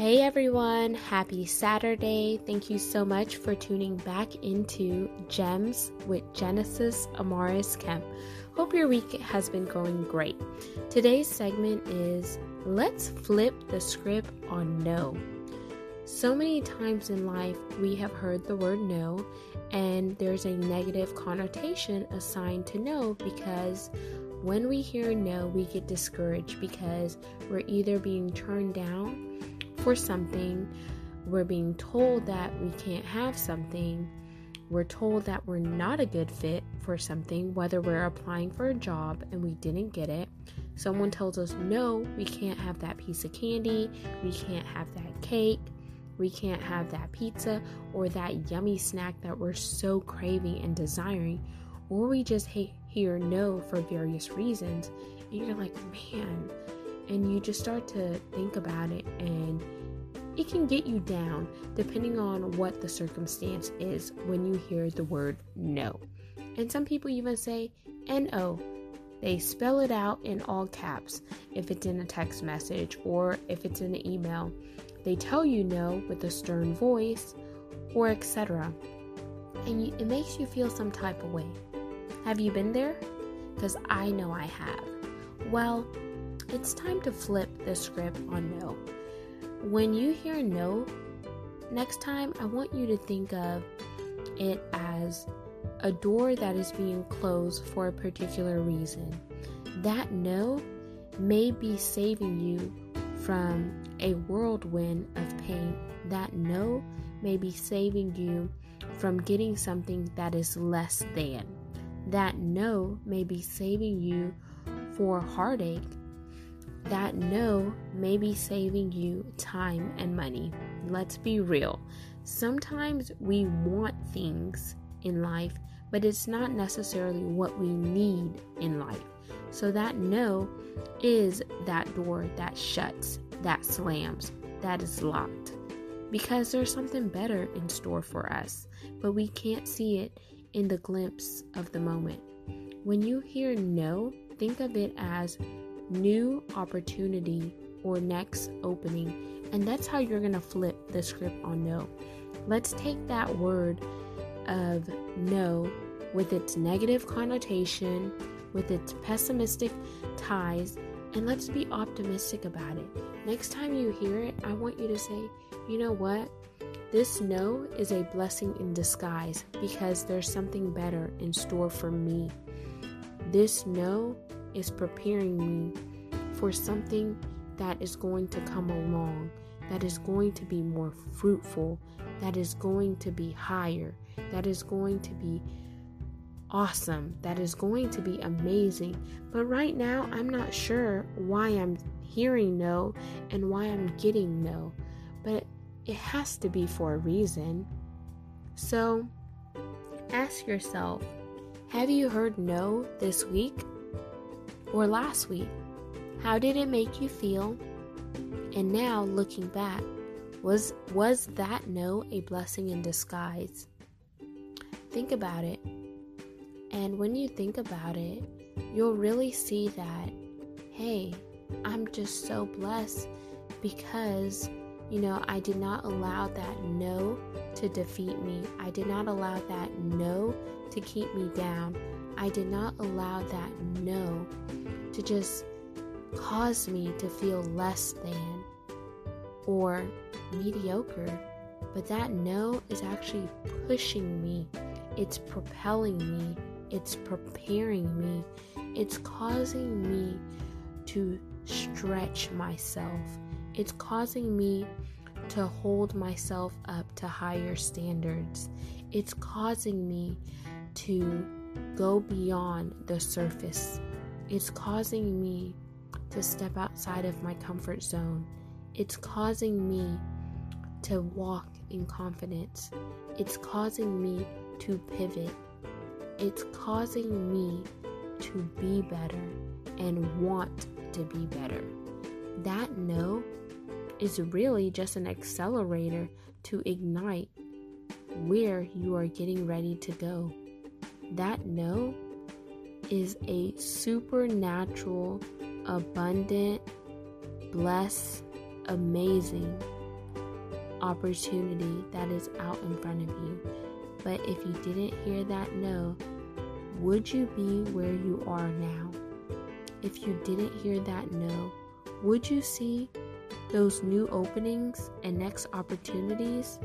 Hey everyone, happy Saturday. Thank you so much for tuning back into Gems with Genesis Amaris Kemp. Hope your week has been going great. Today's segment is Let's Flip the Script on No. So many times in life we have heard the word no, and there's a negative connotation assigned to no because when we hear no, we get discouraged because we're either being turned down for something, we're being told that we can't have something, we're told that we're not a good fit for something, whether we're applying for a job and we didn't get it. Someone tells us, no, we can't have that piece of candy, we can't have that cake, we can't have that pizza or that yummy snack that we're so craving and desiring, or we just hear no for various reasons. And you're like, man, and you just start to think about it and it can get you down depending on what the circumstance is when you hear the word no. And some people even say no. They spell it out in all caps if it's in a text message or if it's in an email. They tell you no with a stern voice or etc. And you, it makes you feel some type of way. Have you been there? Because I know I have. Well, it's time to flip the script on no. When you hear no, next time I want you to think of it as a door that is being closed for a particular reason. That no may be saving you from a whirlwind of pain. That no may be saving you from getting something that is less than. That no may be saving you for heartache that no may be saving you time and money. Let's be real. Sometimes we want things in life, but it's not necessarily what we need in life. So that no is that door that shuts, that slams, that is locked. Because there's something better in store for us, but we can't see it in the glimpse of the moment. When you hear no, think of it as new opportunity or next opening. And that's how you're going to flip the script on no. Let's take that word of no with its negative connotation, with its pessimistic ties, and let's be optimistic about it. Next time you hear it, I want you to say, you know what? This no is a blessing in disguise because there's something better in store for me. This no is preparing me for something that is going to come along, that is going to be more fruitful, that is going to be higher, that is going to be awesome, that is going to be amazing. But right now, I'm not sure why I'm hearing no and why I'm getting no, but it has to be for a reason. So ask yourself have you heard no this week? Or last week? How did it make you feel? And now, looking back, was was that no a blessing in disguise? Think about it. And when you think about it, you'll really see that hey, I'm just so blessed because you know, I did not allow that no to defeat me. I did not allow that no to keep me down. I did not allow that no to just cause me to feel less than or mediocre. But that no is actually pushing me, it's propelling me, it's preparing me, it's causing me to stretch myself, it's causing me to hold myself up to higher standards, it's causing me to go beyond the surface it's causing me to step outside of my comfort zone. It's causing me to walk in confidence. It's causing me to pivot. It's causing me to be better and want to be better. That no is really just an accelerator to ignite where you are getting ready to go. That no is a supernatural, abundant, blessed, amazing opportunity that is out in front of you. But if you didn't hear that no, would you be where you are now? If you didn't hear that no, would you see those new openings and next opportunities?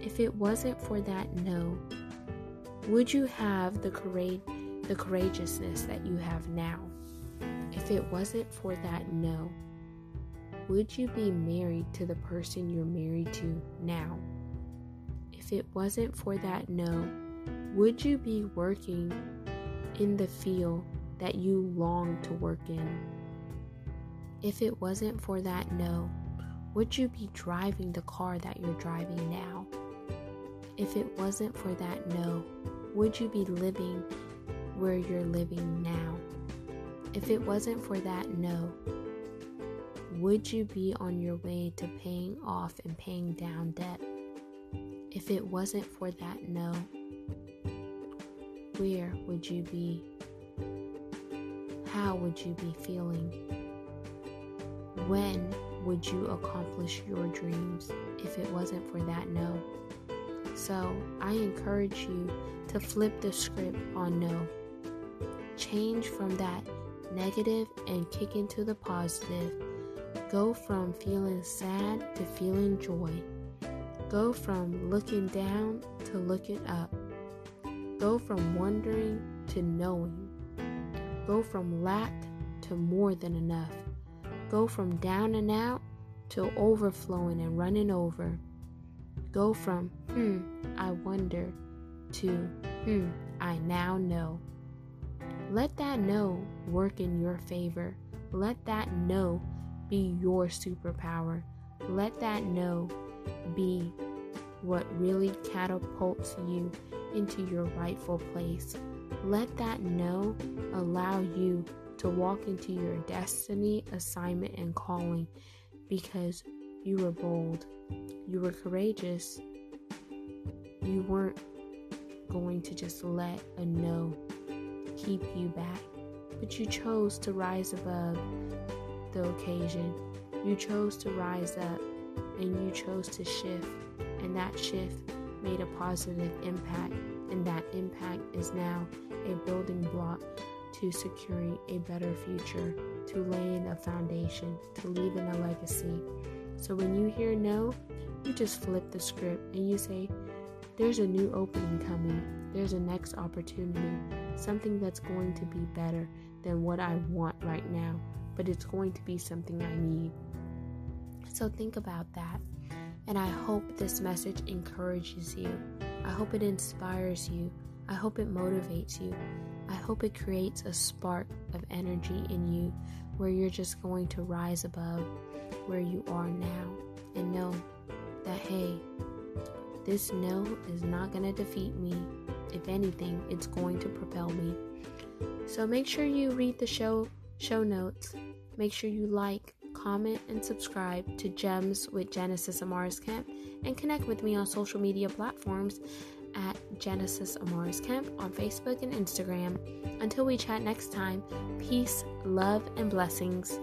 If it wasn't for that no, would you have the courage the courageousness that you have now? If it wasn't for that no, would you be married to the person you're married to now? If it wasn't for that no, would you be working in the field that you long to work in? If it wasn't for that no, would you be driving the car that you're driving now? If it wasn't for that no, would you be living where you're living now? If it wasn't for that no, would you be on your way to paying off and paying down debt? If it wasn't for that no, where would you be? How would you be feeling? When would you accomplish your dreams if it wasn't for that no? So I encourage you to flip the script on no. Change from that negative and kick into the positive. Go from feeling sad to feeling joy. Go from looking down to looking up. Go from wondering to knowing. Go from lack to more than enough. Go from down and out to overflowing and running over. Go from, hmm, I wonder, to, hmm, I now know. Let that no work in your favor. Let that no be your superpower. Let that no be what really catapults you into your rightful place. Let that no allow you to walk into your destiny, assignment, and calling because you were bold, you were courageous, you weren't going to just let a no keep you back, but you chose to rise above the occasion. You chose to rise up and you chose to shift, and that shift made a positive impact, and that impact is now a building block to securing a better future, to laying a foundation, to leaving a legacy. So when you hear no, you just flip the script and you say, There's a new opening coming, there's a next opportunity, something that's going to be better than what I want right now, but it's going to be something I need. So think about that. And I hope this message encourages you. I hope it inspires you. I hope it motivates you. I hope it creates a spark of energy in you where you're just going to rise above where you are now and know that, hey, this no is not going to defeat me. If anything, it's going to propel me. So make sure you read the show show notes. Make sure you like, comment, and subscribe to Gems with Genesis Amaris Kemp and connect with me on social media platforms at Genesis Amaris Kemp on Facebook and Instagram. Until we chat next time, peace, love, and blessings.